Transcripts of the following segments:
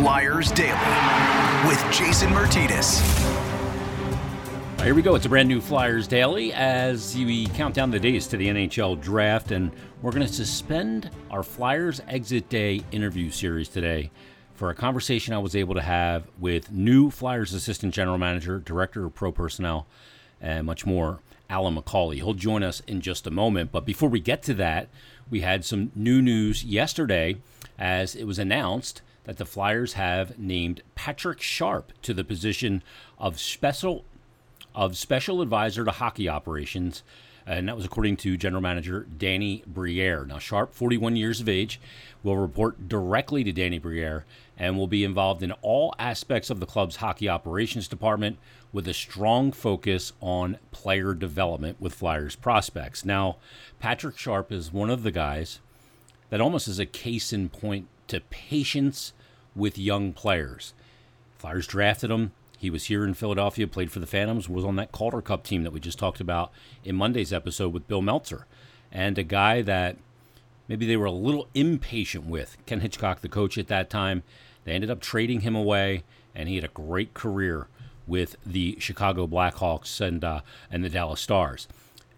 Flyers Daily with Jason Myrtetus. Here we go. It's a brand new Flyers Daily as we count down the days to the NHL draft, and we're going to suspend our Flyers Exit Day interview series today for a conversation I was able to have with new Flyers Assistant General Manager, Director of Pro Personnel, and much more, Alyn McCauley. He'll join us in just a moment. But before we get to that, we had some new news yesterday as it was announced that the Flyers have named Patrick Sharp to the position of special of special advisor to hockey operations, and that was according to general manager Danny Briere. Now, Sharp, 41 years of age, will report directly to Danny Briere and will be involved in all aspects of the club's hockey operations department with a strong focus on player development with Flyers prospects. Now, Patrick Sharp is one of the guys that almost is a case in point to patience with young players. Flyers drafted him he was here in Philadelphia, played for the Phantoms, was on that Calder Cup team that we just talked about in Monday's episode with Bill Meltzer. And a guy that maybe they were a little impatient with. Ken Hitchcock, the coach at that time, they ended up trading him away, and he had a great career with the Chicago Blackhawks and uh, and the Dallas Stars.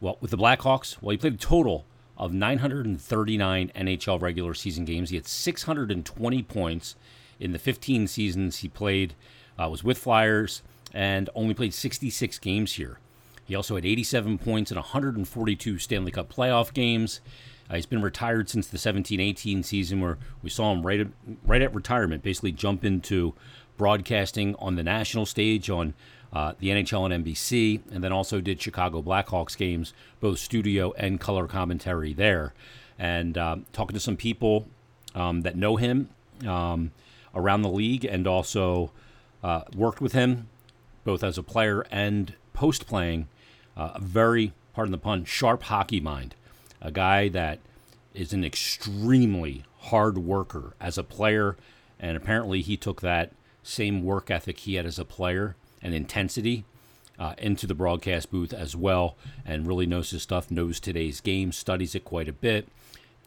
Well, with the Blackhawks, well, he played a total of 939 NHL regular season games. He had 620 points in the 15 seasons he played uh, was with Flyers and only played 66 games here. He also had 87 points in 142 Stanley Cup playoff games. Uh, he's been retired since the 17-18 season, where we saw him right at, right at retirement, basically jump into broadcasting on the national stage on uh, the NHL and NBC, and then also did Chicago Blackhawks games, both studio and color commentary there. And um, talking to some people um, that know him um, around the league, and also uh, worked with him both as a player and post playing. Uh, a very, pardon the pun, sharp hockey mind. A guy that is an extremely hard worker as a player, and apparently he took that same work ethic he had as a player and intensity uh, into the broadcast booth as well, and really knows his stuff, knows today's game, studies it quite a bit.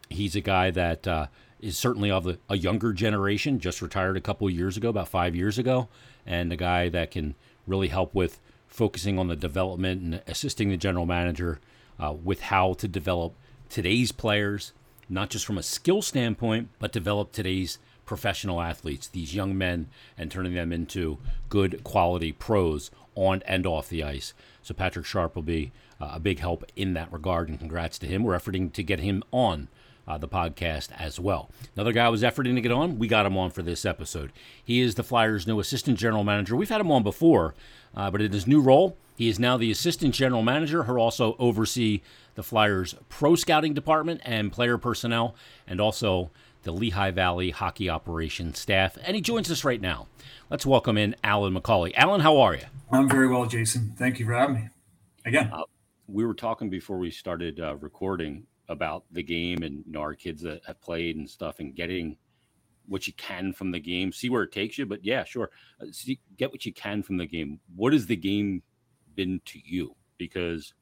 He's a guy that uh, is certainly of a, younger generation, just retired a couple years ago, about five years ago, and a guy that can really help with focusing on the development and assisting the general manager uh, with how to develop today's players, not just from a skill standpoint, but develop today's professional athletes, these young men, and turning them into good quality pros on and off the ice. So Patrick Sharp will be uh, a big help in that regard, and congrats to him. We're efforting to get him on uh, the podcast as well. Another guy was efforting to get on. We got him on for this episode. He is the Flyers' new assistant general manager. We've had him on before, uh, but in his new role, he is now the assistant general manager. He'll also oversee the Flyers' pro scouting department and player personnel, and also the Lehigh Valley hockey operations staff. And he joins us right now. Let's welcome in Alyn McCauley. Alyn, how are you? I'm very well, Jason. Thank you for having me again. Uh, we were talking before we started uh, recording about the game and you know, our kids that have played and stuff and getting what you can from the game, see where it takes you. But yeah, sure, uh, see, get what you can from the game. What has the game been to you? Because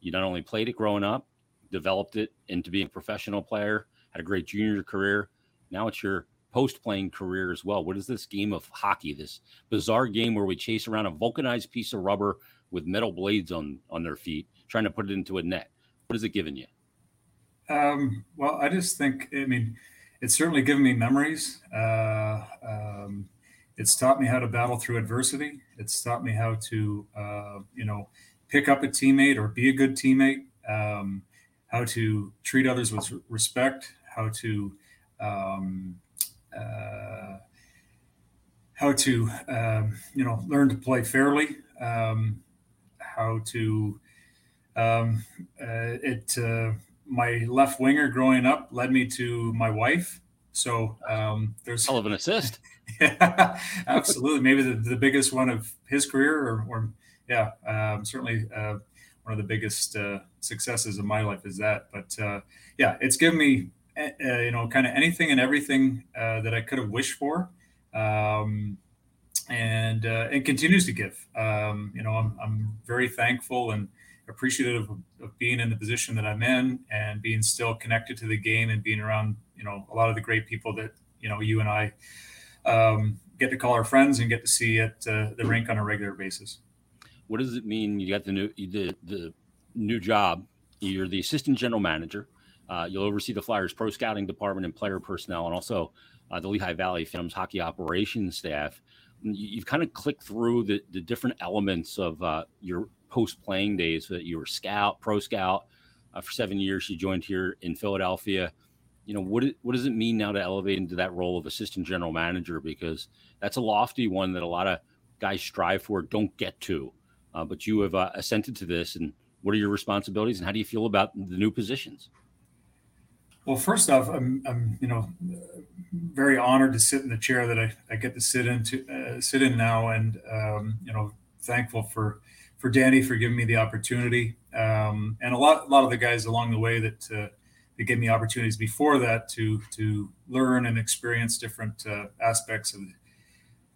you not only played it growing up, developed it into being a professional player, had a great junior career. Now it's your post playing career as well. What is this game of hockey? This bizarre game where we chase around a vulcanized piece of rubber with metal blades on on their feet, trying to put it into a net. What has it given you? Um, well, I just think, I mean, it's certainly given me memories. Uh, um, it's taught me how to battle through adversity. It's taught me how to, uh, you know, pick up a teammate or be a good teammate, um, how to treat others with respect, how to, um, uh, how to, um, you know, learn to play fairly, um, how to, uh, it, uh, my left winger growing up led me to my wife. So um, there's hell of an assist. yeah, absolutely. Maybe the, the biggest one of his career, or, or yeah, um, certainly uh, one of the biggest uh, successes of my life is that. But uh, yeah, it's given me uh, you know kind of anything and everything uh, that I could have wished for. Um, and uh, and continues to give. Um, you know, I'm, I'm very thankful and appreciative of, of, being in the position that I'm in and being still connected to the game and being around, you know, a lot of the great people that, you know, you and I um, get to call our friends and get to see at uh, the rink on a regular basis. What does it mean? You got the new the the new job. You're the assistant general manager. Uh, you'll oversee the Flyers pro scouting department and player personnel, and also uh, the Lehigh Valley Phantoms hockey operations staff. You've kind of clicked through the, the different elements of uh, your post playing days. That you were scout, pro scout uh, for seven years. You joined here in Philadelphia. You know what? What does it mean now to elevate into that role of assistant general manager? Because that's a lofty one that a lot of guys strive for, don't get to. Uh, but you have uh, ascended to this, and what are your responsibilities, and how do you feel about the new positions? Well, first off, I'm, I'm you know very honored to sit in the chair that I, I get to sit into uh, sit in now, and um, you know thankful for for Danny for giving me the opportunity, um, and a lot a lot of the guys along the way that uh, that gave me opportunities before that to to learn and experience different uh, aspects of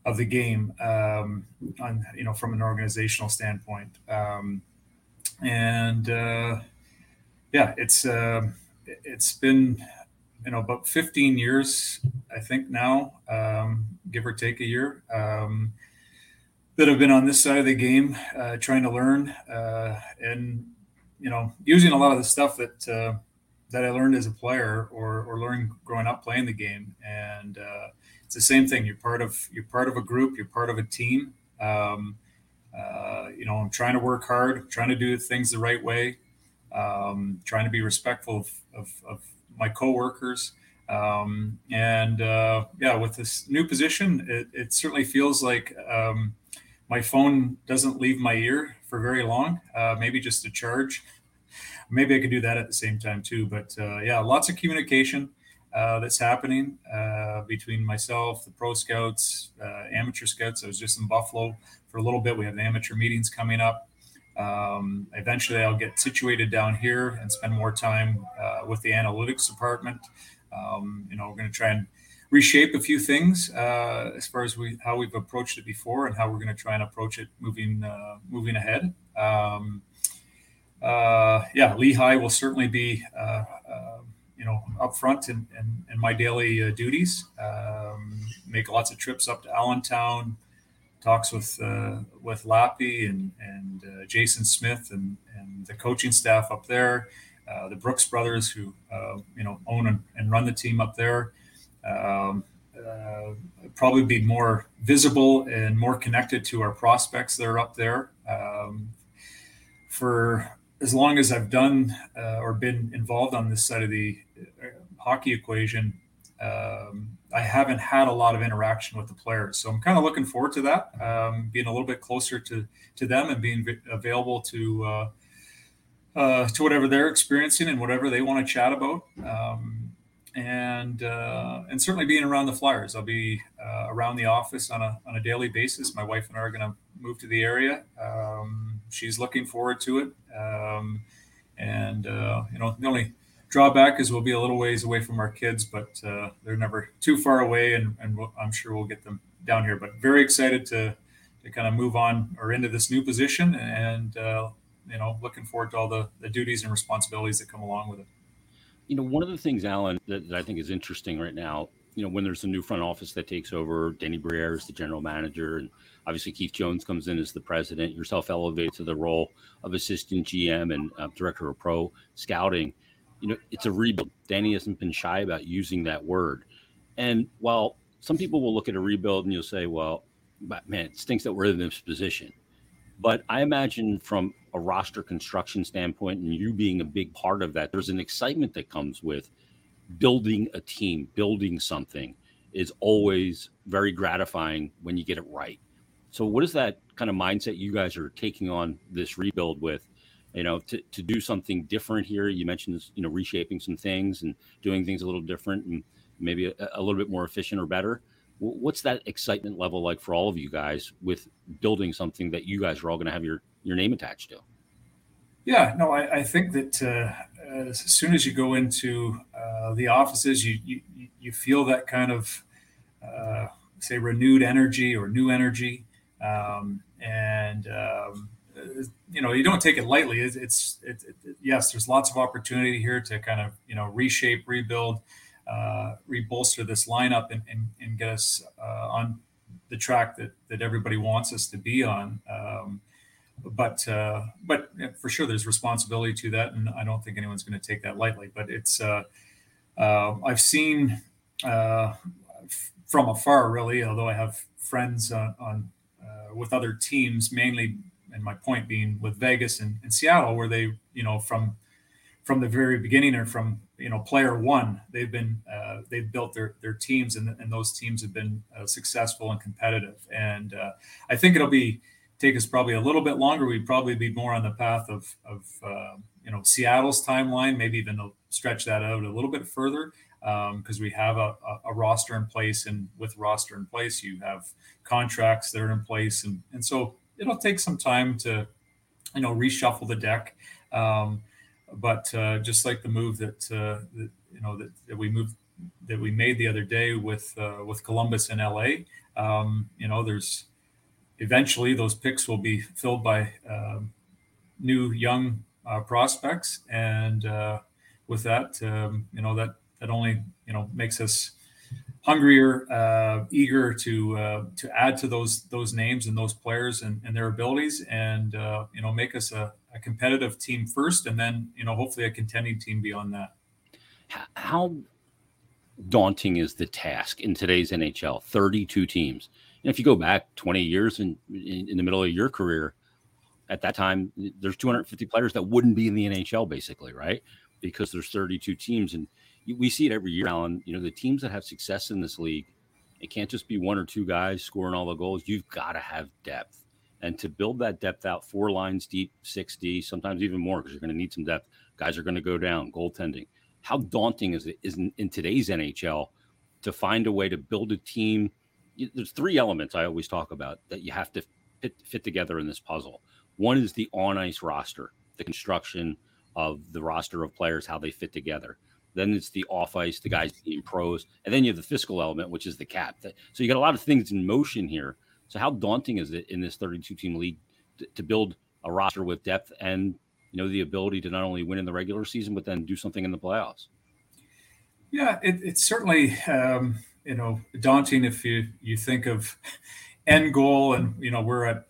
of the game, um, on you know from an organizational standpoint, um, and uh, yeah, it's. Uh, it's been you know about 15 years i think now um, give or take a year um, that have been on this side of the game uh, trying to learn uh, and you know using a lot of the stuff that uh, that i learned as a player or or learning growing up playing the game. And uh, it's the same thing. You're part of you're part of a group. You're part of a team. Um, uh, you know i'm trying to work hard trying to do things the right way um, trying to be respectful of, of, of my coworkers. Um, and uh, yeah, with this new position, it, it certainly feels like um, my phone doesn't leave my ear for very long. Uh, maybe just to charge. Maybe I could do that at the same time too. But uh, yeah, lots of communication uh, that's happening uh, between myself, the pro scouts, uh, amateur scouts. I was just in Buffalo for a little bit. We have amateur meetings coming up. Um, eventually, I'll get situated down here and spend more time uh, with the analytics department. Um, you know, we're going to try and reshape a few things uh, as far as we how we've approached it before and how we're going to try and approach it moving uh, moving ahead. Um, uh, yeah, Lehigh will certainly be uh, uh, you know up front in, in, in my daily duties. Um, make lots of trips up to Allentown talks with uh, with Lappy and and uh, Jason Smith and and the coaching staff up there, uh, the Brooks brothers who uh, you know own and, and, run the team up there. Um, uh, probably be more visible and more connected to our prospects that are up there. Um, for as long as I've done uh, or been involved on this side of the hockey equation, um, I haven't had a lot of interaction with the players. So I'm kind of looking forward to that, um, being a little bit closer to to them and being available to uh, uh, to whatever they're experiencing and whatever they want to chat about. Um, and uh, and certainly being around the Flyers, I'll be uh, around the office on a on a daily basis. My wife and I are going to move to the area. Um, she's looking forward to it, um, and uh, you know the only drawback is we'll be a little ways away from our kids, but uh, they're never too far away, and, and we'll, I'm sure we'll get them down here. But very excited to to kind of move on or into this new position, and uh, you know, looking forward to all the, the duties and responsibilities that come along with it. You know, one of the things, Alyn, that, that I think is interesting right now, you know, when there's a new front office that takes over, Danny Briere is the general manager, and obviously Keith Jones comes in as the president. Yourself elevated to the role of assistant GM and uh, director of pro scouting you know, it's a rebuild. Danny hasn't been shy about using that word. And while some people will look at a rebuild and you'll say, well, man, it stinks that we're in this position. But I imagine from a roster construction standpoint and you being a big part of that, there's an excitement that comes with building a team, building something is always very gratifying when you get it right. So, what is that kind of mindset you guys are taking on this rebuild with? you know to, to do something different here you mentioned you know reshaping some things and doing things a little different and maybe a, a, little bit more efficient or better what's that excitement level like for all of you guys with building something that you guys are all going to have your your name attached to yeah no i, I think that uh, as soon as you go into uh, the offices you, you you feel that kind of uh, say renewed energy or new energy um, and um, you know you don't take it lightly. It's, it's it, it, yes, there's lots of opportunity here to kind of you know reshape, rebuild. uh, rebolster this lineup and, and, and get us uh, on the track that, that everybody wants us to be on. Um, but uh, but for sure, there's responsibility to that, and I don't think anyone's going to take that lightly. But it's uh, uh, I've seen uh, from afar, really, although I have friends on, on with other teams, mainly, and my point being with Vegas and, and Seattle, where they you know from from the very beginning or from you know player one they've been uh, they've built their their teams and, and those teams have been uh, successful and competitive and uh, i think it'll be take us probably a little bit longer we'd probably be more on the path of of uh, you know seattle's timeline maybe even stretch that out a little bit further because um, we have a, a, roster in place and with roster in place you have contracts that are in place and and so it'll take some time to you know reshuffle the deck um, but uh, just like the move that, uh, that you know that, that, we moved that we made the other day with uh, with Columbus and LA, um, you know, there's eventually those picks will be filled by um, new young uh, prospects, and uh, with that, um, you know, that that only you know makes us hungrier, uh, eager to uh, to add to those those names and those players and, and their abilities, and uh, you know make us a, a, competitive team first, and then you know hopefully a contending team beyond that. How daunting is the task in today's NHL? Thirty-two teams. And if you go back twenty years in, in, in the middle of your career, at that time there's 250 players that wouldn't be in the NHL, basically, right? Because there's 32 teams and we see it every year, Alyn. You know, the teams that have success in this league, it can't just be one or two guys scoring all the goals. You've got to have depth. And to build that depth out four lines deep, 6D, sometimes even more, because you're going to need some depth. Guys are going to go down, goaltending. How daunting is it is in, in today's NHL to find a way to build a team? There's three elements I always talk about that you have to fit, fit together in this puzzle. One is the on ice roster, the construction of the roster of players, how they fit together. Then it's the off ice, the guys being pros, and then you have the fiscal element, which is the cap. So you got a lot of things in motion here. So how daunting is it in this 32 team league to, to build a roster with depth and you know the ability to not only win in the regular season but then do something in the playoffs? Yeah, it, it's certainly um, you know daunting if you you think of end goal and you know we're at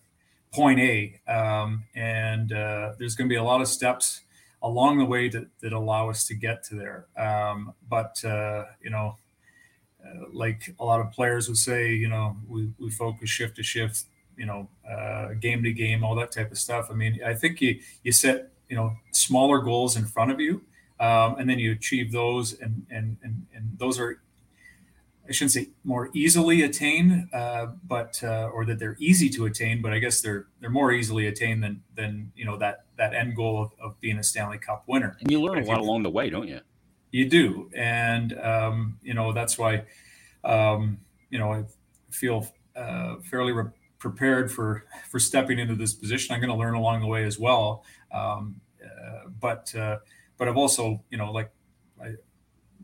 point A um, and uh, there's going to be a lot of steps along the way that, that allow us to get to there. Um, but, uh, you know, uh, like a lot of players would say, you know, we, we focus shift to shift, you know, uh, game to game, all that type of stuff. I mean, I think you, you set, you know, smaller goals in front of you, um, and then you achieve those, and, and, and, and those are I shouldn't say more easily attain, uh, but uh, or that they're easy to attain, but I guess they're they're more easily attained than than you know that that end goal of, of being a Stanley Cup winner. And you learn a lot along the way, don't you? You do, and um, you know that's why um, you know I feel uh, fairly re- prepared for for stepping into this position. I'm going to learn along the way as well, um, uh, but uh, but I've also you know like I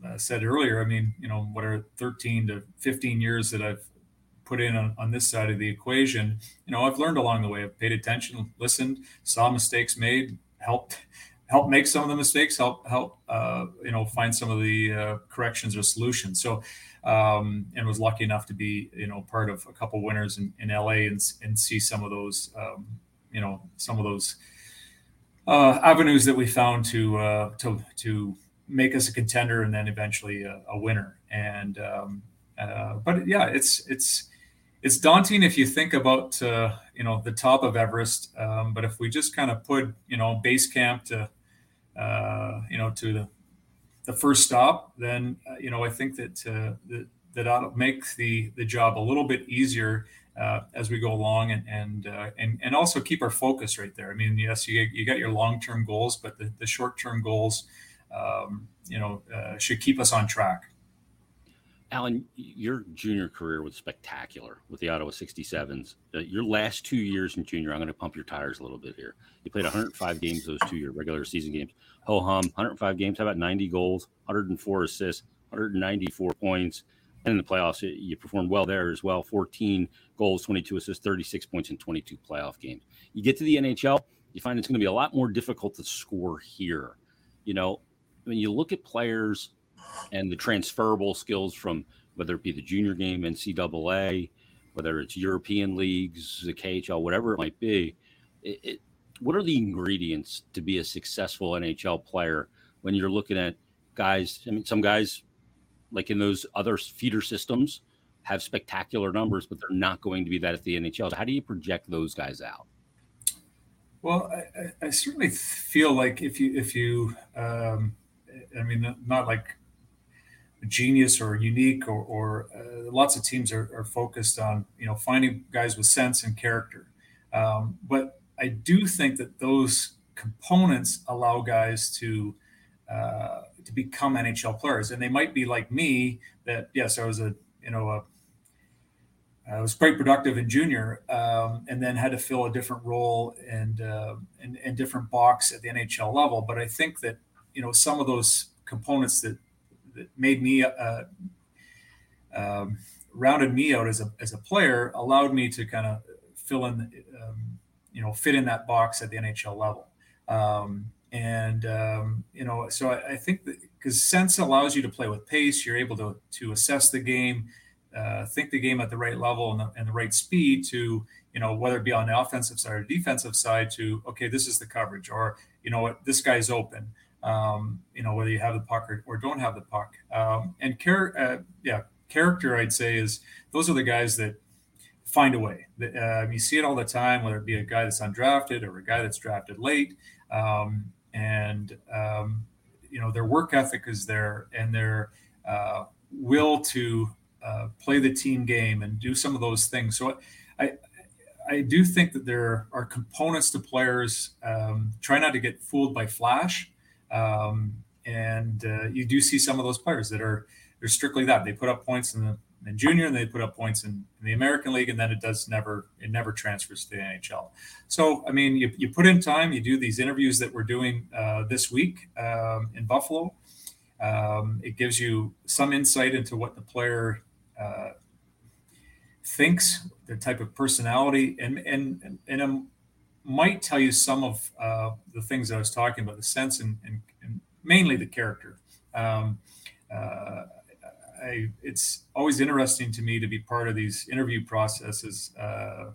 uh, said earlier, I mean, you know, what are 13 to 15 years that I've put in on, on, this side of the equation, you know, I've learned along the way. I've paid attention, listened, saw mistakes made, helped help make some of the mistakes, help help uh, you know find some of the uh, corrections or solutions. So, um, and was lucky enough to be you know part of a couple winners in, in LA and and see some of those um, you know some of those uh, avenues that we found to uh, to to make us a contender and then eventually a, a winner. And um, uh, but yeah, it's it's it's daunting if you think about uh, you know the top of Everest. Um, but if we just kind of put you know base camp to uh, you know to the the first stop, then uh, you know I think that uh, that that to make the the job a little bit easier. Uh, as we go along and and, and and also keep our focus right there. I mean, yes, you, you got your long term goals, but the, the short term goals, um, you know, uh, should keep us on track. Alyn, your junior career was spectacular with the Ottawa 67s. Uh, your last two years in junior, I'm going to pump your tires a little bit here. You played 105 games those two year regular season games. Ho hum, 105 games. How about 90 goals, 104 assists, 194 points? And in the playoffs, you performed well there as well. 14 goals, 22 assists, 36 points in 22 playoff games. You get to the NHL, you find it's going to be a lot more difficult to score here. You know, when you look at players and the transferable skills from whether it be the junior game, NCAA, whether it's European leagues, the KHL, whatever it might be. It, it, what are the ingredients to be a successful NHL player when you're looking at guys? I mean, some guys, like in those other feeder systems, have spectacular numbers, but they're not going to be that at the NHL. So how do you project those guys out? Well, I, I certainly feel like if you if you, um, I mean, not like genius or unique or, or uh, lots of teams are, are, focused on you know finding guys with sense and character um, but i do think that those components allow guys to uh, to become nhl players and they might be like me that yes i was a you know a I was quite productive in junior, um, and then had to fill a different role and, uh, and and different box at the NHL level. But I think that you know some of those components that that made me uh, um, rounded me out as a as a player allowed me to kind of fill in, um, you know, fit in that box at the NHL level. Um, and um, you know, so I, I think because sense allows you to play with pace, you're able to to assess the game, uh, think the game at the right level and the, and the right speed to you know whether it be on the offensive side or defensive side to okay this is the coverage or you know this guy's open um, you know, whether you have the puck or, or don't have the puck. Um, and char- uh, yeah, character, I'd say, is those are the guys that find a way. Uh, you see it all the time, whether it be a guy that's undrafted or a guy that's drafted late. Um, and, um, you know, their work ethic is there and their uh, will to uh, play the team game and do some of those things. So I, I do think that there are components to players. Um, try not to get fooled by flash. Um, and uh, you do see some of those players that are they're strictly that they put up points in the in junior and they put up points in, in, the American League, and then it does never it never transfers to the NHL. So I mean, you, you put in time, you do these interviews that we're doing uh, this week um, in Buffalo. Um, it gives you some insight into what the player uh, thinks, their type of personality, and and and, and might tell you some of uh, the things I was talking about, the sense and, and, and mainly the character. Um, uh, I, it's always interesting to me to be part of these interview processes uh,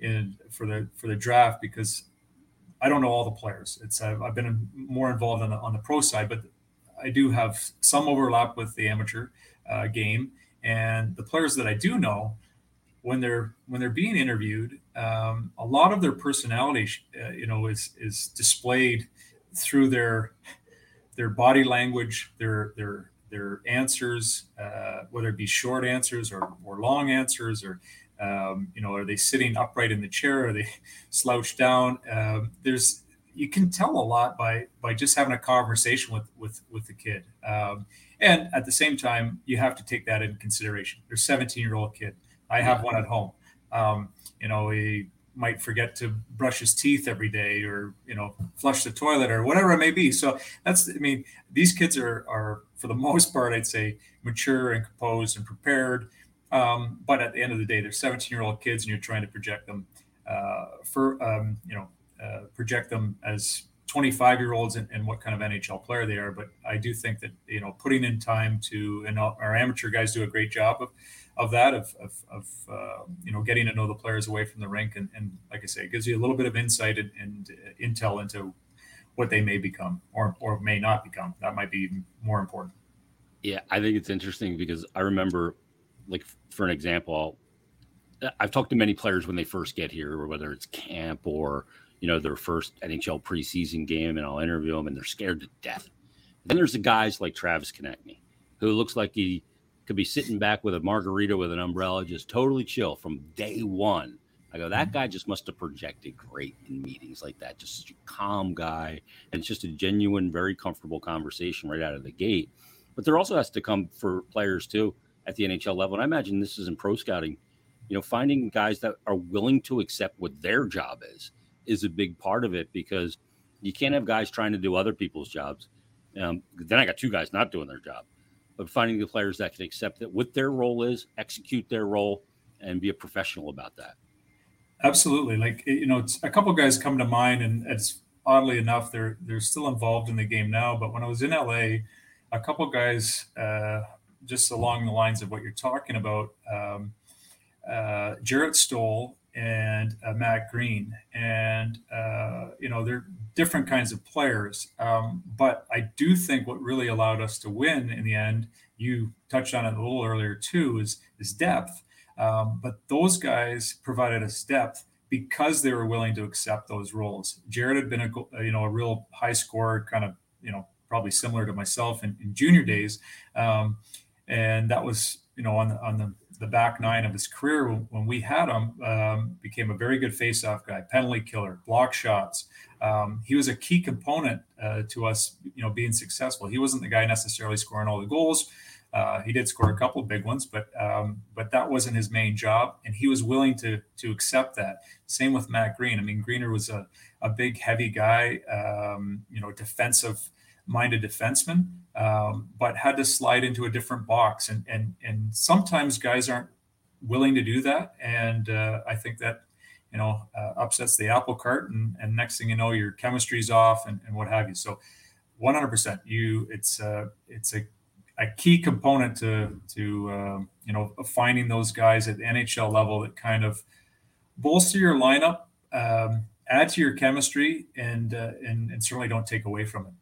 in, for the for the draft because I don't know all the players. It's I've, I've been more involved on the, on the pro side, but I do have some overlap with the amateur uh, game, and the players that I do know when they're when they're being interviewed, um, a lot of their personality, uh, you know, is is displayed through their their body language, their their their answers, uh, whether it be short answers or, or long answers, or um, you know, are they sitting upright in the chair? Are they slouched down? Um, there's you can tell a lot by by just having a conversation with with with the kid. Um, and at the same time, you have to take that in consideration. They're 17 year old kid. I have one at home. Um, you know, he might forget to brush his teeth every day or, you know, flush the toilet or whatever it may be. So that's, I mean, these kids are, are for the most part, I'd say mature and composed and prepared. Um, but at the end of the day, they're 17 year old kids and you're trying to project them uh, for, um, you know, uh, project them as 25 year olds and, and, what kind of NHL player they are. But I do think that, you know, putting in time to, and our amateur guys do a great job of, of that of, of, of uh, you know getting to know the players away from the rink. And, and like I say it gives you a little bit of insight and, and intel into what they may become or or may not become. That might be more important. Yeah I think it's interesting because I remember like for an example I've talked to many players when they first get here or whether it's camp or you know their first NHL preseason game and I'll interview them and they're scared to death. Then there's the guys like Travis Konecny who looks like he could be sitting back with a margarita with an umbrella, just totally chill from day one. I go, that mm-hmm. guy just must have projected great in meetings like that. Just a calm guy. And it's just a genuine, very comfortable conversation right out of the gate. But there also has to come for players too at the NHL level. And I imagine this is in pro scouting, you know, finding guys that are willing to accept what their job is, is a big part of it because you can't have guys trying to do other people's jobs. Um, then I got two guys not doing their job but finding the players that can accept that what their role is, execute their role, and be a professional about that. Absolutely. Like you know, a couple guys come to mind, and it's oddly enough they're they're still involved in the game now. But when I was in LA, a couple guys uh, just along the lines of what you're talking about. Um, uh, Jarrett Stoll and uh, Matt Green, and uh, you know they're different kinds of players. Um, but I do think what really allowed us to win in the end, you touched on it a little earlier too, is is depth. Um, but those guys provided us depth because they were willing to accept those roles. Jarrett had been a you know a real high scorer, kind of you know probably similar to myself in, in junior days, um, and that was you know on the on the, the back nine of his career when, we had him um, became a very good face-off guy, penalty killer, block shots. Um, he was a key component uh, to us you know being successful. He wasn't the guy necessarily scoring all the goals. Uh, he did score a couple big ones, but um, but that wasn't his main job, and he was willing to to accept that. Same with Matt Green. I mean, Greener was a, a big, heavy guy, um, you know, defensive minded defenseman, um, but had to slide into a different box, and and and sometimes guys aren't willing to do that, and uh, I think that you know uh, upsets the apple cart, and, and next thing you know, your chemistry's off, and, and what have you. So. 100% you it's uh it's a a key component to to uh, you know finding those guys at the NHL level that kind of bolster your lineup, um, add to your chemistry, and, uh, and and certainly don't take away from it.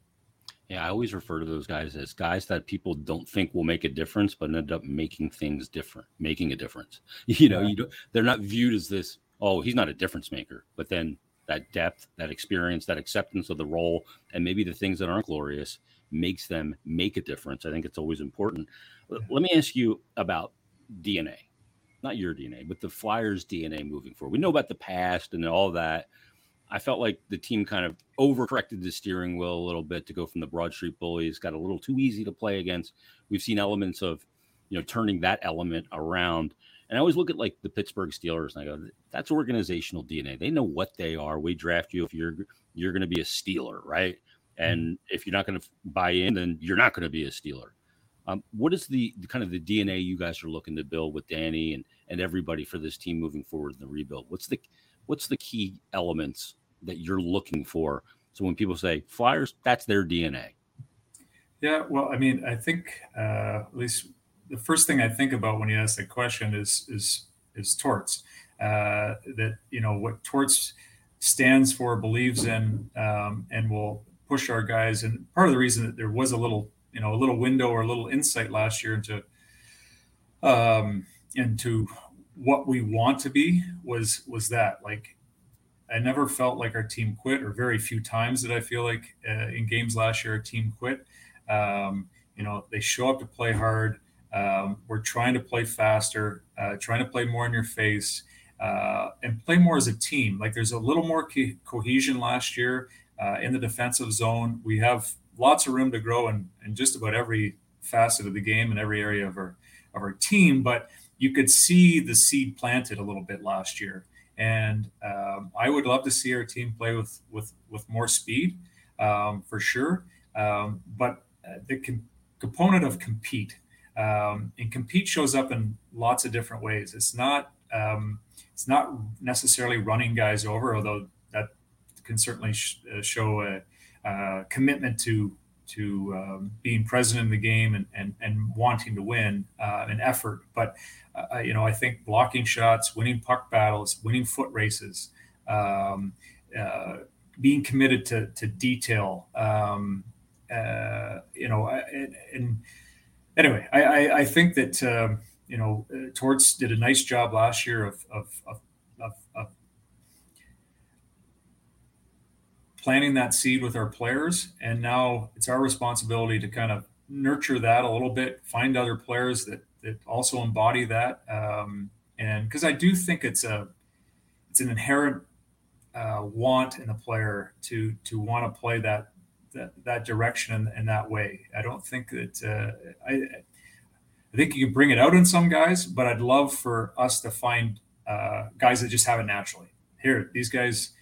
Yeah, I always refer to those guys as guys that people don't think will make a difference, but end up making things different, making a difference. You know, yeah. you don't, they're not viewed as this. Oh, he's not a difference maker, but then that depth, that experience, that acceptance of the role, and maybe the things that aren't glorious makes them make a difference. I think it's always important. Let me ask you about DNA, not your DNA, but the Flyers' DNA moving forward. We know about the past and all that. I felt like the team kind of overcorrected the steering wheel a little bit to go from the Broad Street Bullies, got a little too easy to play against. We've seen elements of, you know, turning that element around. And I always look at like the Pittsburgh Steelers and I go, that's organizational DNA. They know what they are. We draft you if you're you're going to be a Steeler, right? Mm-hmm. And if you're not going to buy in, then you're not going to be a Steeler. Um, what is the, the, kind of the DNA you guys are looking to build with Danny and and everybody for this team moving forward in the rebuild? What's the what's the key elements that you're looking for? So when people say Flyers, that's their DNA. Yeah, well, I mean, I think uh, at least the first thing I think about when you ask that question is is is torts. Uh, that you know what torts stands for, believes in, um, and will push our guys. And part of the reason that there was a little, you know, a little window or a little insight last year into um, into what we want to be was was that like I never felt like our team quit, or very few times that I feel like uh, in games last year our team quit. Um, you know, they show up to play hard. Um, we're trying to play faster, uh, trying to play more in your face, uh, and play more as a team. Like there's a little more co- cohesion last year uh, in the defensive zone. We have lots of room to grow in, in just about every facet of the game and every area of our of our team. But you could see the seed planted a little bit last year, and um, I would love to see our team play with with with more speed um, for sure. Um, but uh, the com- component of compete um, and compete shows up in lots of different ways. It's not um, it's not necessarily running guys over, although that can certainly sh- uh, show a, a, commitment to to um, being present in the game and and, and wanting to win, uh, an effort. But uh, you know, I think blocking shots, winning puck battles, winning foot races, um, uh, being committed to to detail. Um, uh, you know, and, and anyway, I, I, I think that um, you know Torts did a nice job last year of, of, of, of planting that seed with our players. And now it's our responsibility to kind of nurture that a little bit, find other players that, that also embody that. Um, and because I do think it's a, it's an inherent uh, want in the player to, to want to play that, that, that direction in, in that way. I don't think that, uh, I, I think you can bring it out in some guys, but I'd love for us to find uh, guys that just have it naturally. Here, these guys,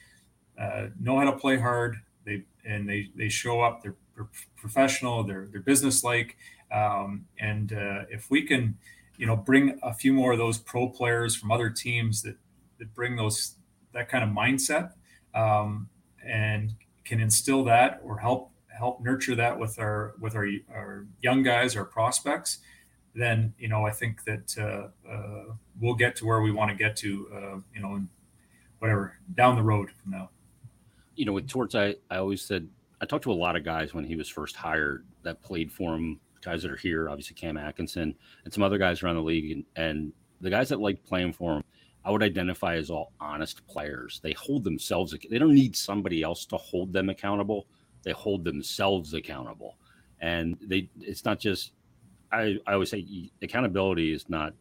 uh, know how to play hard. They and they they show up. They're, professional. They're they're business like. Um, and uh, if we can, you know, bring a few more of those pro players from other teams that that bring those that kind of mindset um, and can instill that or help help nurture that with our with our, our young guys, our prospects, then you know I think that uh, uh, we'll get to where we want to get to. Uh, you know, whatever down the road from now. You know, with Torts, I I always said I talked to a lot of guys when he was first hired that played for him. Guys that are here, obviously Cam Atkinson and some other guys around the league, and, and the guys that like playing for him, I would identify as all honest players. They hold themselves. They don't need somebody else to hold them accountable. They hold themselves accountable, and they. It's not just. I, I always say accountability is not,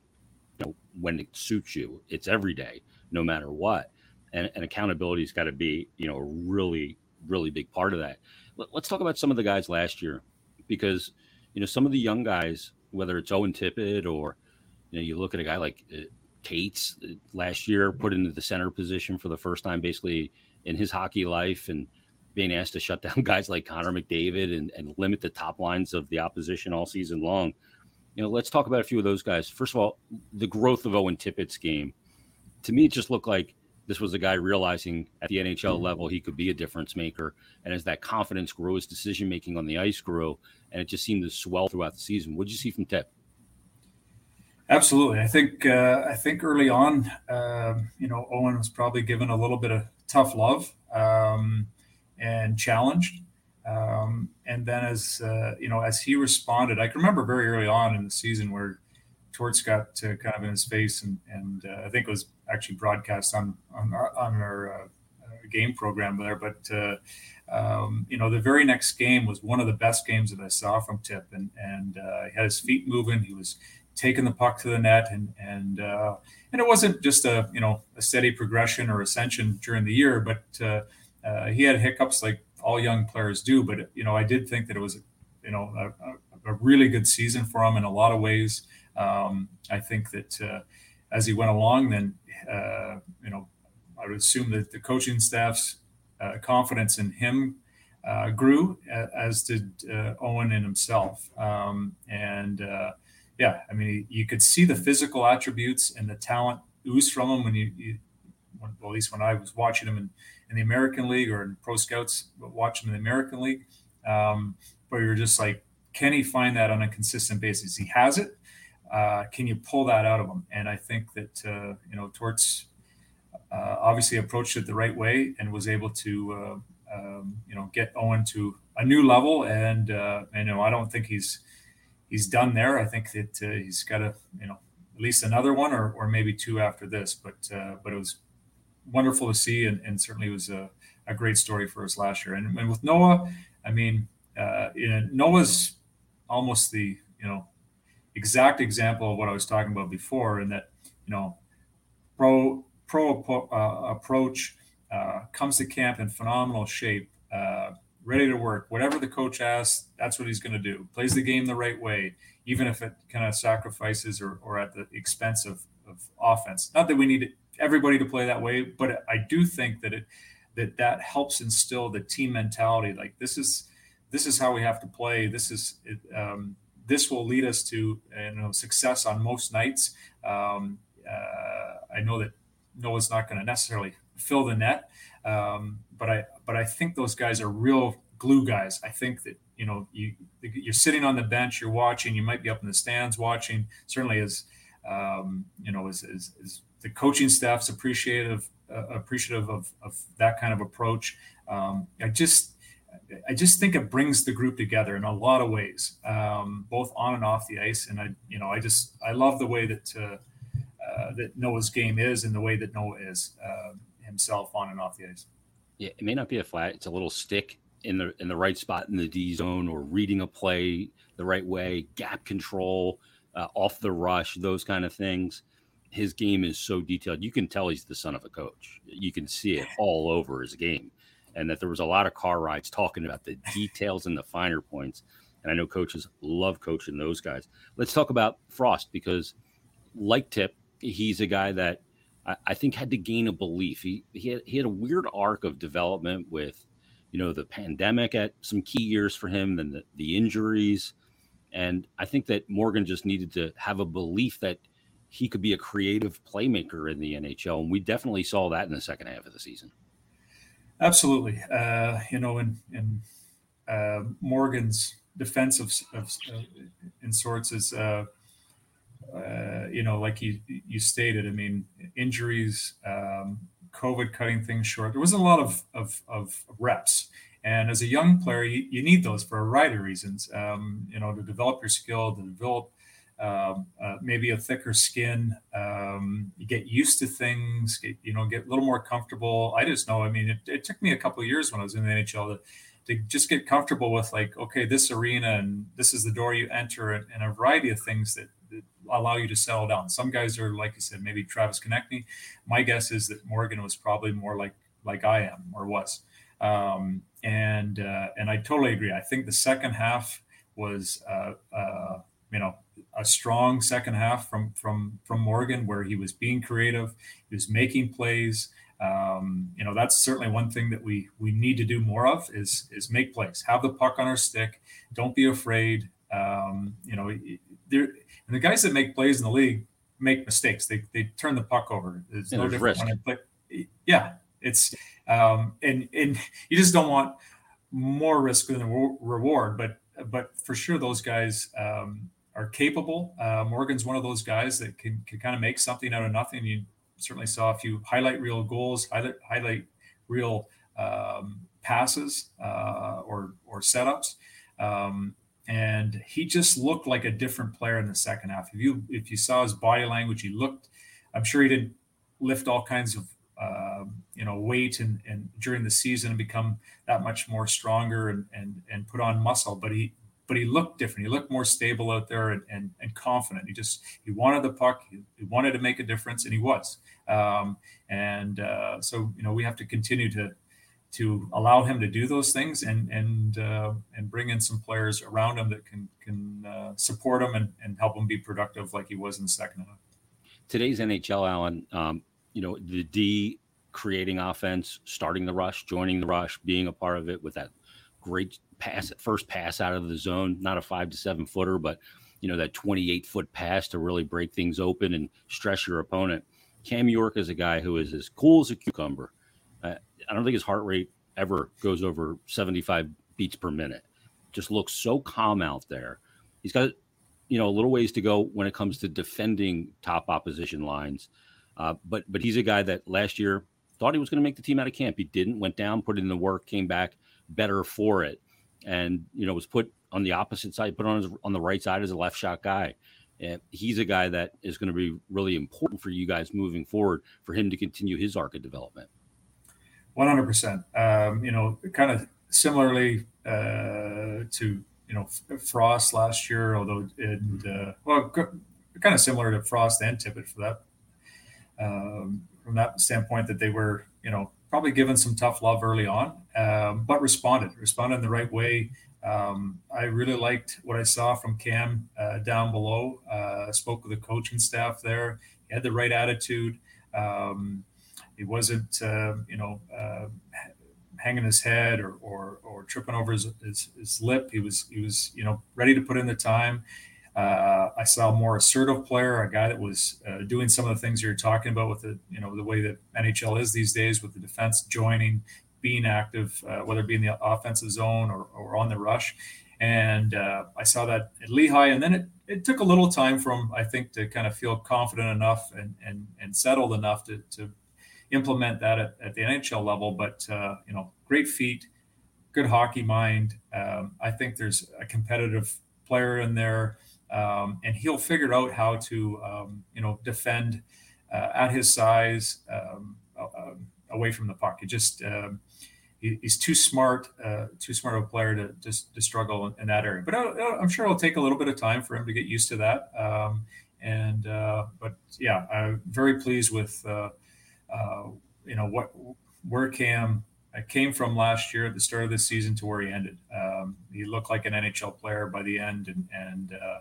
you know, when it suits you. It's every day, no matter what, and, and accountability's got to be, you know, a really, really big part of that. Let, let's talk about some of the guys last year, because, you know, some of the young guys, whether it's Owen Tippett or, you know, you look at a guy like uh, Cates uh, last year put into the center position for the first time basically in his hockey life and being asked to shut down guys like Connor McDavid and, and limit the top lines of the opposition all season long. You know, let's talk about a few of those guys. First of all, the growth of Owen Tippett's game. To me, it just looked like this was a guy realizing at the NHL level he could be a difference maker. And as that confidence grew, his decision making on the ice grew, and it just seemed to swell throughout the season. What did you see from Tip? Absolutely, I think uh, I think early on, uh, you know, Owen was probably given a little bit of tough love um, and challenged, um, and then as uh, you know, as he responded, I can remember very early on in the season where Torts got kind of in his face, and and uh, I think it was actually broadcast on on our, on our uh, game program there, but. Uh, um, you know, the very next game was one of the best games that I saw from Tip, and and he had his feet moving. He was taking the puck to the net and and uh, and it wasn't just a you know a steady progression or ascension during the year, but uh, uh, he had hiccups like all young players do. But you know I did think that it was you know a, a really good season for him in a lot of ways. Um, I think that uh, as he went along, then uh, you know I would assume that the coaching staff's uh, confidence in him grew, as did Owen in himself, um, and yeah, I mean, you could see the physical attributes and the talent ooze from him when you, you well, at least when I was watching him in, in the American League or in pro scouts, watch him in the American League. Um, but you're just like, can he find that on a consistent basis? He has it. Uh, can you pull that out of them? And I think that uh, you know Torts uh, obviously approached it the right way and was able to uh, um, you know get Owen to a new level. And, uh, and you know I don't think he's he's done there. I think that uh, he's got a you know at least another one or, or maybe two after this. But but it was wonderful to see, and, and certainly was a, a great story for us last year. And, and with Noah, I mean, you know, Noah's almost the you know exact example of what I was talking about before, in that you know pro pro uh, approach uh, comes to camp in phenomenal shape. Uh, ready to work. Whatever the coach asks, that's what he's going to do. Plays the game the right way, even if it kind of sacrifices or, or at the expense of, of offense. Not that we need everybody to play that way, but I do think that it that that helps instill the team mentality. Like this is this is how we have to play. This is um, this will lead us to you know success on most nights. Um, uh, I know that Noah's not going to necessarily fill the net, um, but I but I think those guys are real glue guys. I think that you know you you're sitting on the bench, you're watching. You might be up in the stands watching. Certainly, as um, you know, as, as, as, the coaching staff's appreciative uh, appreciative of, of that kind of approach. Um, I just I just think it brings the group together in a lot of ways, um, both on and off the ice. And I, you know, I just I love the way that uh, uh, that Noah's game is and the way that Noah is uh, himself on and off the ice yeah, it may not be a flat. It's a little stick in the in the right spot in the D zone, or reading a play the right way, gap control, uh, off the rush, those kind of things. His game is so detailed. You can tell he's the son of a coach. You can see it all over his game, and that there was a lot of car rides talking about the details and the finer points. And I know coaches love coaching those guys. Let's talk about Frost because, like Tip, he's a guy that I, I think had to gain a belief. He he had, he had a weird arc of development with, you know, the pandemic at some key years for him, then the, the injuries, and I think that Morgan just needed to have a belief that he could be a creative playmaker in the NHL, and we definitely saw that in the second half of the season. Absolutely, uh, you know, in, and uh, Morgan's defense of, of uh, in sorts is, uh, uh, you know, like you you stated. I mean, injuries, um, COVID cutting things short. There wasn't a lot of of, of reps, and as a young player, you, you need those for a variety of reasons. Um, you know, to develop your skill, to develop um, uh, maybe a thicker skin. Um, you get used to things, get, you know, get a little more comfortable. I just know, I mean, it, it took me a couple years when I was in the NHL to, to just get comfortable with like, okay, this arena and this is the door you enter and, and a variety of things that, that, allow you to settle down. Some guys are, like you said, maybe Travis Konecny. My guess is that Morgan was probably more like, like I am or was. Um, and, uh, and I totally agree. I think the second half was, uh, uh you know, a strong second half from from from Morgan, where he was being creative, he was making plays. Um, you know, that's certainly one thing that we we need to do more of is is make plays, have the puck on our stick, don't be afraid. Um, you know, there and the guys that make plays in the league make mistakes. They they turn the puck over. It's no different play. Yeah, it's um, and and you just don't want more risk than reward, but but for sure those guys um, are capable. Uh, Morgan's one of those guys that can, can kind of make something out of nothing. You certainly saw a few highlight reel goals, highlight highlight reel um, passes uh, or or setups. Um, and he just looked like a different player in the second half. If you if you saw his body language, he looked. I'm sure he didn't lift all kinds of uh, you know weight and, and during the season and become that much more stronger and and and put on muscle, but he but he looked different. He looked more stable out there and, and, and confident. He just he wanted the puck. He, he wanted to make a difference, and he was. Um, and uh, so you know we have to continue to to allow him to do those things and and uh, and bring in some players around him that can can uh, support him and, and help him be productive like he was in the second half. Today's NHL, Alyn, um, you know the D creating offense, starting the rush, joining the rush, being a part of it with that great pass, first pass out of the zone, not a five to seven footer, but you know that 28 foot pass to really break things open and stress your opponent. Cam York is a guy who is as cool as a cucumber. Uh, I don't think his heart rate ever goes over 75 beats per minute. Just looks so calm out there. He's got you know a little ways to go when it comes to defending top opposition lines. Uh, but but he's a guy that last year thought he was going to make the team out of camp. He didn't. Went down, put in the work, came back, better for it, and you know was put on the opposite side, put on his, on the right side as a left shot guy. And he's a guy that is going to be really important for you guys moving forward for him to continue his arc of development. One hundred percent. Um, you know, kind of similarly uh, to you know Frost last year, although and uh, well, kind of similar to Frost and Tippett for that. Um, from that standpoint, that they were you know probably given some tough love early on, um, but responded, responded in the right way. Um, I really liked what I saw from Cam uh, down below. Uh, spoke with the coaching staff there. He had the right attitude. Um, he wasn't, uh, you know, uh, hanging his head or, or, or tripping over his, his, his, lip. He was, he was, you know, ready to put in the time. Uh, I saw a more assertive player, a guy that was uh, doing some of the things you're talking about with the, you know, the way that NHL is these days with the defense joining, being active, uh, whether it be in the offensive zone or, or on the rush. And uh, I saw that at Lehigh, and then it, it took a little time for him, I think, to kind of feel confident enough and and, and settled enough to, to implement that at, at the NHL level. But uh, you know, great feet, good hockey mind. Um, I think there's a competitive player in there um, and he'll figure out how to um, you know defend uh, at his size um, uh, away from the puck. Just um, he, he's too smart, uh, too smart of a player to just to struggle in, that area. But I, am sure it'll take a little bit of time for him to get used to that. Um, and uh, but yeah, I'm very pleased with uh, uh, you know what where Cam came from last year at the start of the season to where he ended. Um, he looked like an NHL player by the end, and and uh,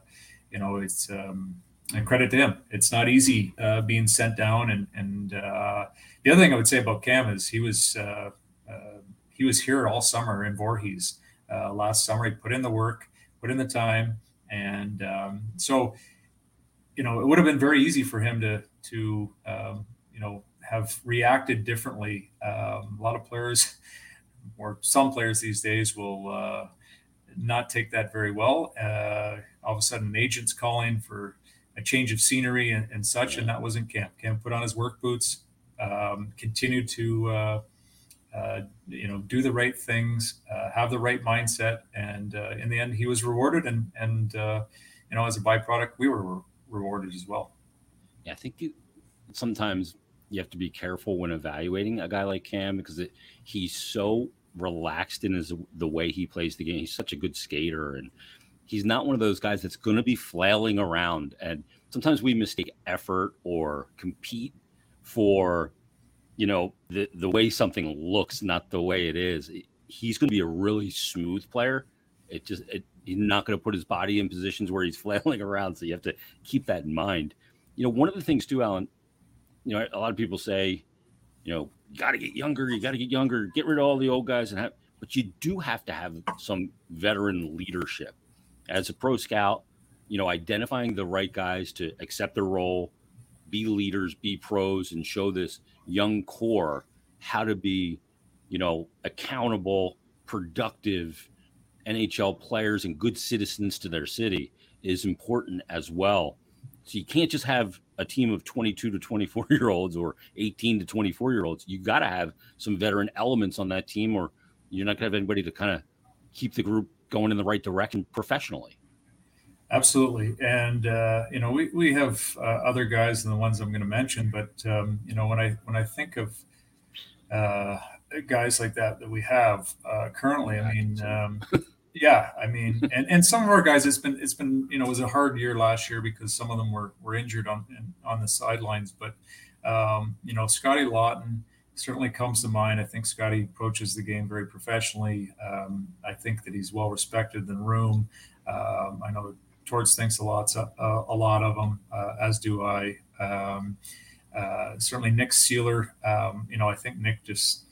you know it's um, and credit to him. It's not easy uh, being sent down. And and uh, the other thing I would say about Cam is he was uh, uh, he was here all summer in Voorhees uh, last summer. He put in the work, put in the time, and um, so you know it would have been very easy for him to to um, you know have reacted differently. Um, a lot of players or some players these days will uh, not take that very well. Uh, all of a sudden, an agent's calling for a change of scenery and, and such, and that wasn't Cam. Cam put on his work boots, um, continued to uh, uh, you know do the right things, uh, have the right mindset, and uh, in the end, he was rewarded. And and uh, you know, as a byproduct, we were re- rewarded as well. Yeah, I think you, sometimes you have to be careful when evaluating a guy like Cam because it, he's so relaxed in his the way he plays the game. He's such a good skater, and he's not one of those guys that's going to be flailing around. And sometimes we mistake effort or compete for, you know, the the way something looks, not the way it is. He's going to be a really smooth player. It just it, he's not going to put his body in positions where he's flailing around. So you have to keep that in mind. You know, one of the things too, Alyn. You know, a lot of people say, you know, you got to get younger. You got to get younger. Get rid of all the old guys and have. But you do have to have some veteran leadership as a pro scout. You know, identifying the right guys to accept their role, be leaders, be pros, and show this young core how to be, you know, accountable, productive NHL players and good citizens to their city is important as well. So you can't just have a team of 22 to 24 year olds or 18 to 24 year olds. You got to have some veteran elements on that team, or you're not going to have anybody to kind of keep the group going in the right direction professionally. Absolutely, and uh, you know we, we have uh, other guys than the ones I'm going to mention, but um, you know when I when I think of uh, guys like that that we have uh, currently, I mean, um, yeah, I mean, and, and some of our guys, it's been it's been you know it was a hard year last year because some of them were were injured on on the sidelines. But um, you know, Scotty Laughton certainly comes to mind. I think Scotty approaches the game very professionally. Um, I think that he's well respected in the room. Um, I know Torts thinks a lot uh, a lot of him, uh, as do I. Um, uh, certainly, Nick Seeler. Um, you know, I think Nick just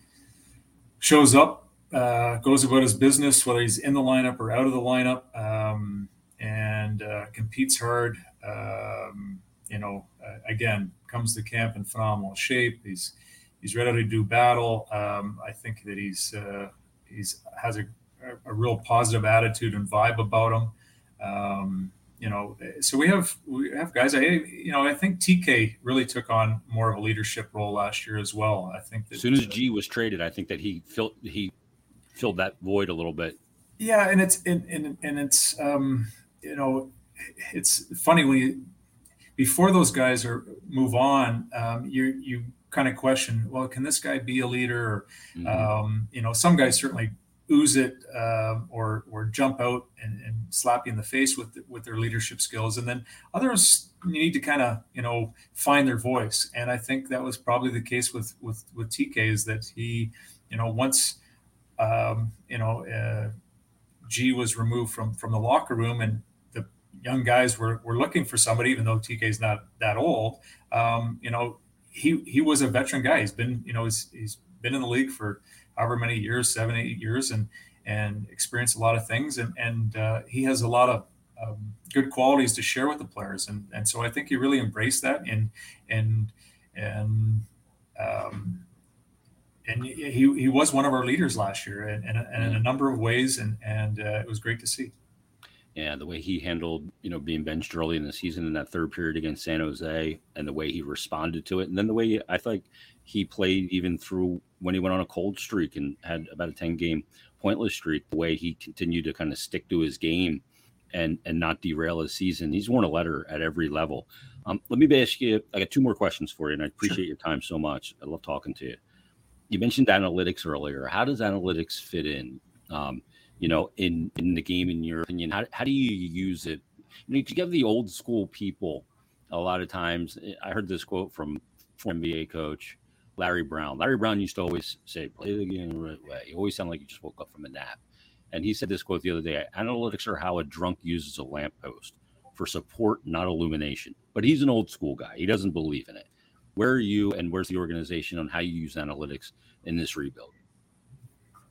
shows up uh, goes about his business, whether he's in the lineup or out of the lineup, um, and uh, competes hard. Um, you know, uh, again, comes to camp in phenomenal shape. He's he's ready to do battle. Um, I think that he's uh, he's has a, a, real positive attitude and vibe about him. Um, you know, so we have we have guys. I you know I think TK really took on more of a leadership role last year as well. I think that, as soon as G was traded, I think that he felt he filled that void a little bit. Yeah, and it's and and, and it's um, you know it's funny when you, before those guys are move on, um, you you kind of question, well, can this guy be a leader? Or, mm-hmm. um, you know, some guys certainly ooze it uh, or or jump out and, and slap you in the face with with their leadership skills, and then others you need to kind of you know find their voice. And I think that was probably the case with with with TK is that he you know once um, you know, uh, G was removed from from the locker room, and the young guys were were looking for somebody, even though TK is not that old. Um, you know, he he was a veteran guy. He's been you know he's he's been in the league for however many years, seven eight years, and and experienced a lot of things, and and uh, he has a lot of um, good qualities to share with the players, and and so I think he really embraced that, and and and um, and he, he was one of our leaders last year and, and, and in a number of ways and and uh, it was great to see. Yeah the way he handled you know being benched early in the season in that third period against san jose and the way he responded to it. And then the way i think he played even through when he went on a cold streak and had about a 10 game pointless streak the way he continued to kind of stick to his game and and not derail his season. He's worn a letter at every level. Um, let me ask you i got two more questions for you and i appreciate sure. your time so much. I love talking to you you mentioned analytics earlier. How does analytics fit in, um, you know, in in the game? In your opinion, how how do you use it? You know, to give the old school people, a lot of times, eh, I heard this quote from NBA coach Larry Brown. Larry Brown used to always say, "Play the game the right way." You always sound like you just woke up from a nap. And he said this quote the other day: "Analytics are how a drunk uses a lamppost for support, not illumination." But he's an old school guy. He doesn't believe in it. Where are you and where's the organization on how you use analytics in this rebuild?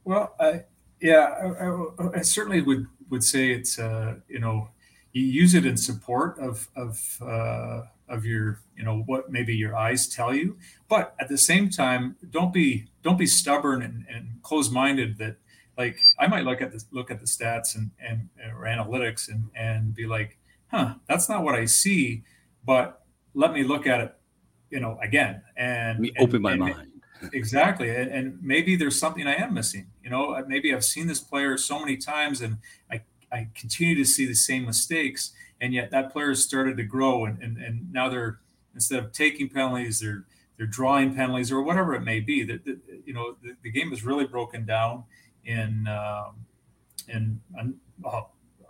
Well, I, yeah, I, I, I, certainly would would say it's uh, you know you use it in support of of uh, of your you know what maybe your eyes tell you but at the same time don't be don't be stubborn and, and close-minded that like i might look at the look at the stats and and or analytics and and be like huh that's not what i see but let me look at it you know again and me open my and, mind. Exactly and, and maybe there's something i am missing you know maybe i've seen this player so many times and i i continue to see the same mistakes and yet that player has started to grow and, and, and now they're instead of taking penalties they're they're drawing penalties or whatever it may be that you know the, the, game is really broken down in um, in, in uh,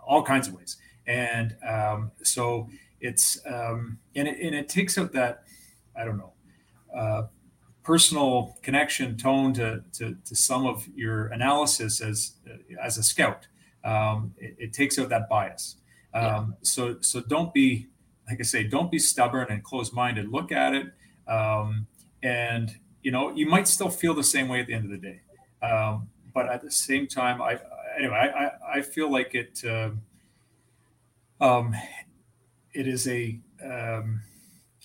all kinds of ways. And um, so it's um, and it, and it takes out that i don't know uh, personal connection tone to, to, to some of your analysis as as a scout um, it, it takes out that bias um, yeah. So so don't be like I say, don't be stubborn and close minded. Look at it, um, and you know you might still feel the same way at the end of the day. Um, but at the same time, I anyway I, I feel like it uh, um, it is a um,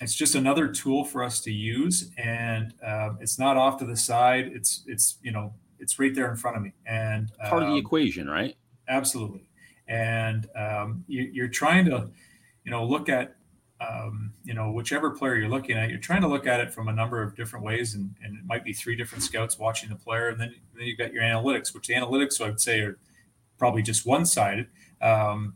it's just another tool for us to use, and um, it's not off to the side. It's it's you know it's right there in front of me, and part of the equation, right? Absolutely and um, you, are trying to, you know, look at, um, you know, whichever player you're looking at, you're trying to look at it from a number of different ways, and, and it might be three different scouts watching the player, and then then you've got your analytics, which the analytics I would say are probably just one sided. Um,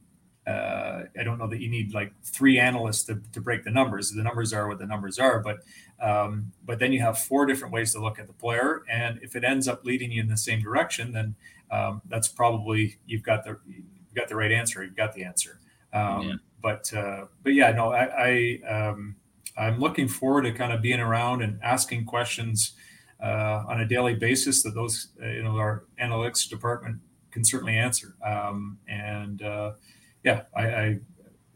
uh, I don't know that you need like three analysts to, to break the numbers. The numbers are what the numbers are, but um, but then you have four different ways to look at the player, and if it ends up leading you in the same direction, then um, that's probably you've got the got the right answer, you've got the answer. Um, yeah. But uh, but yeah, no, I, I um, I'm looking forward to kind of being around and asking questions uh, on a daily basis that those uh, you know our analytics department can certainly answer. Um, and uh, yeah, I, I,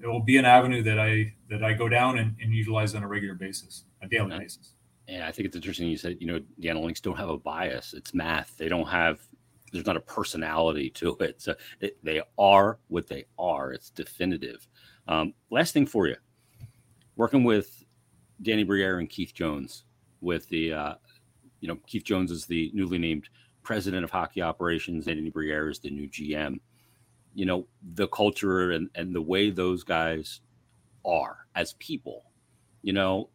it will be an avenue that I that I go down and, and utilize on a regular basis, a daily yeah. basis. Yeah, I think it's interesting. You said you know the analytics don't have a bias; it's math. They don't have there's not a personality to it. So it, they are what they are. It's definitive. Um, last thing for you, working with Danny Briere and Keith Jones with the, uh, you know, Keith Jones is the newly named president of hockey operations. Danny Briere is the new GM. You know, the culture and, and the way those guys are as people, you know,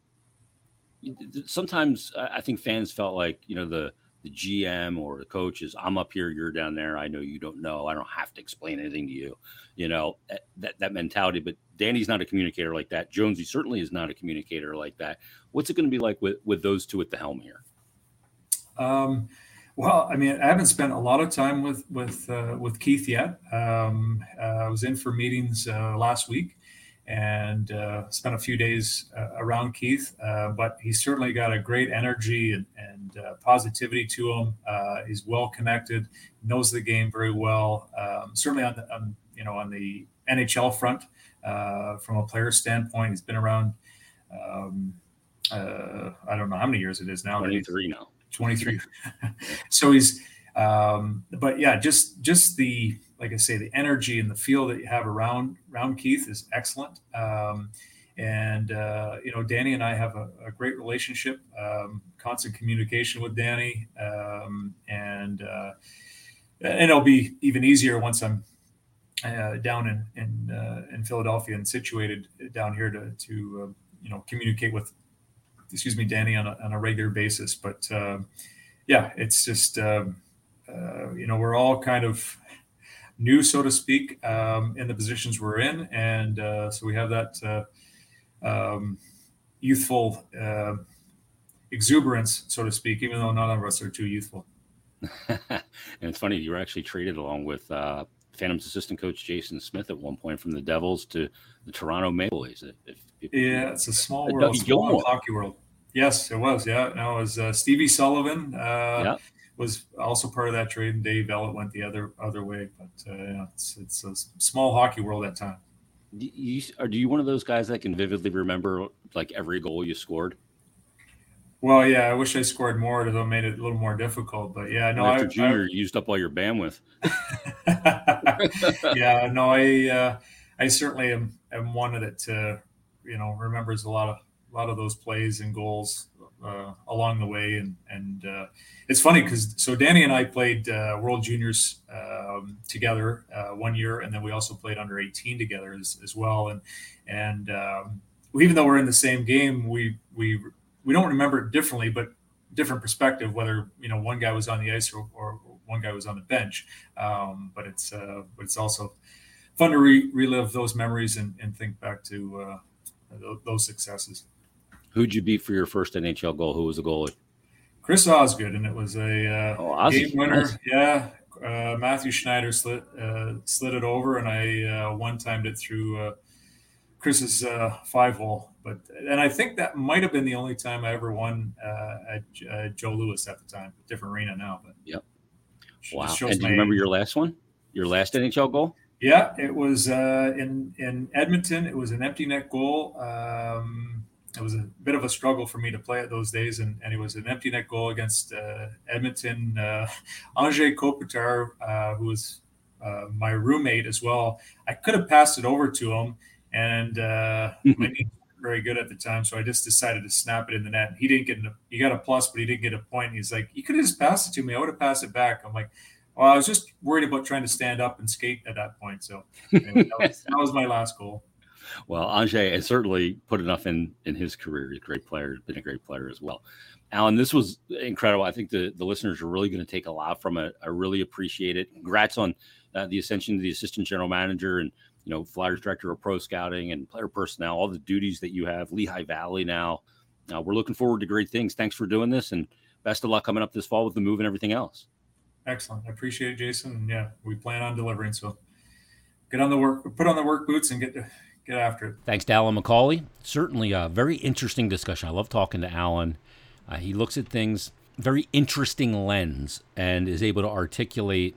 sometimes I think fans felt like, you know, the, the GM or the coach is I'm up here, you're down there. I know you don't know. I don't have to explain anything to you. You know eh, that that mentality. But Danny's not a communicator like that. Jonesy certainly is not a communicator like that. What's it going to be like with with those two at the helm here? Um, well, I mean, I haven't spent a lot of time with with uh, with Keith yet. Um, uh, I was in for meetings uh, last week, and uh, spent a few days uh, around Keith. Uh, but he's certainly got a great energy and, and positivity to him. He's well connected, knows the game very well. Um, certainly on the on, you know on the NHL front, from a player standpoint, he's been around. Um, I don't know how many years it is now. Twenty three now. Twenty three. so he's, um, but yeah, just just the like I say, the energy and the feel that you have around around Keith is excellent. Um, and uh, you know, Danny and I have a, a great relationship, um, constant communication with Danny, um, and uh, and it'll be even easier once I'm uh, down in in, uh, in Philadelphia and situated down here to to uh, you know communicate with, excuse me, Danny on a, on a regular basis. But uh, yeah, it's just um, you know we're all kind of new, so to speak, um, in the positions we're in, and uh, so we have that uh, um, youthful uh, exuberance, so to speak, even though none of us are too youthful. and it's funny you were actually traded along with uh, Phantom's assistant coach Jason Smith at one point from the Devils to the Toronto Maple Leafs. Yeah, it's a small world, small hockey world. Yes, it was. Yeah, no, it was uh, Stevie Sullivan. Uh, yeah was also part of that trade, and Dave Ellett went the other other way. But uh, yeah, it's it's a small hockey world at time. Do you are do you one of those guys that can vividly remember like every goal you scored? Well, yeah, I wish I scored more to have made it a little more difficult. But yeah, no, after I, junior I, used up all your bandwidth. yeah, no, I uh, I certainly am, am one that uh, you know remembers a lot of a lot of those plays and goals uh, along the way. And and uh, it's funny because so Danny and I played uh, World Juniors um, together uh, one year, and then we also played under 18 together as, as well. And and um, even though we're in the same game, we we we don't remember it differently, but different perspective whether you know one guy was on the ice or, or one guy was on the bench. Um, but it's uh, but it's also fun to re- relive those memories and, and think back to uh, those successes. Who'd you beat for your first NHL goal? Who was the goalie? Chris Osgood, and it was a uh, oh, game winner. Nice. Yeah, uh, Mathieu Schneider slid uh, slid it over, and I uh, one timed it through uh, Chris's uh, five hole. But and I think that might have been the only time I ever won at Joe Louis at the time. Different arena now, but yep. Wow. And do you remember your last one? Your last NHL goal? Yeah, it was in in Edmonton. It was an empty net goal. Um, it was a bit of a struggle for me to play it those days, and, and it was an empty net goal against uh, Edmonton. Uh, Anze Kopitar, uh, who was uh, my roommate as well, I could have passed it over to him, and uh, my were very good at the time, so I just decided to snap it in the net. He didn't get a, he got a plus, but he didn't get a point. He's like, you could have just passed it to me. I would have passed it back. I'm like, well, I was just worried about trying to stand up and skate at that point. So that was, that was my last goal well, Anze has certainly put enough in in his career. He's a great player, been a great player as well. Alyn, this was incredible. I think the, the listeners are really going to take a lot from it. I really appreciate it. Congrats on uh, the ascension to the assistant general manager and you know Flyers director of pro scouting and player personnel, all the duties that you have. Lehigh Valley now. Uh, we're looking forward to great things. Thanks for doing this, and best of luck coming up this fall with the move and everything else. Excellent. I appreciate it, Jason. And yeah, we plan on delivering. So get on the work, put on the work boots, and get to get after it. Thanks to Alyn McCauley. Certainly a very interesting discussion. I love talking to Alyn. Uh, he looks at things very interesting lens and is able to articulate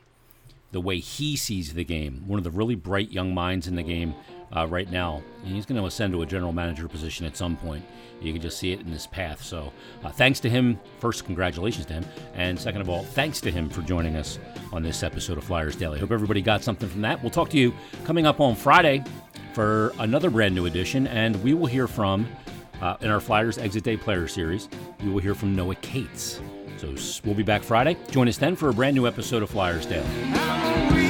the way he sees the game. One of the really bright young minds in the game uh, right now. And he's going to ascend to a general manager position at some point. You can just see it in his path. So, uh, thanks to him. First, congratulations to him. And second of all, thanks to him for joining us on this episode of Flyers Daily. Hope everybody got something from that. We'll talk to you coming up on Friday for another brand new edition, and we will hear from, uh, in our Flyers Exit Day Player Series, we will hear from Noah Cates. So we'll be back Friday. Join us then for a brand new episode of Flyers Daily.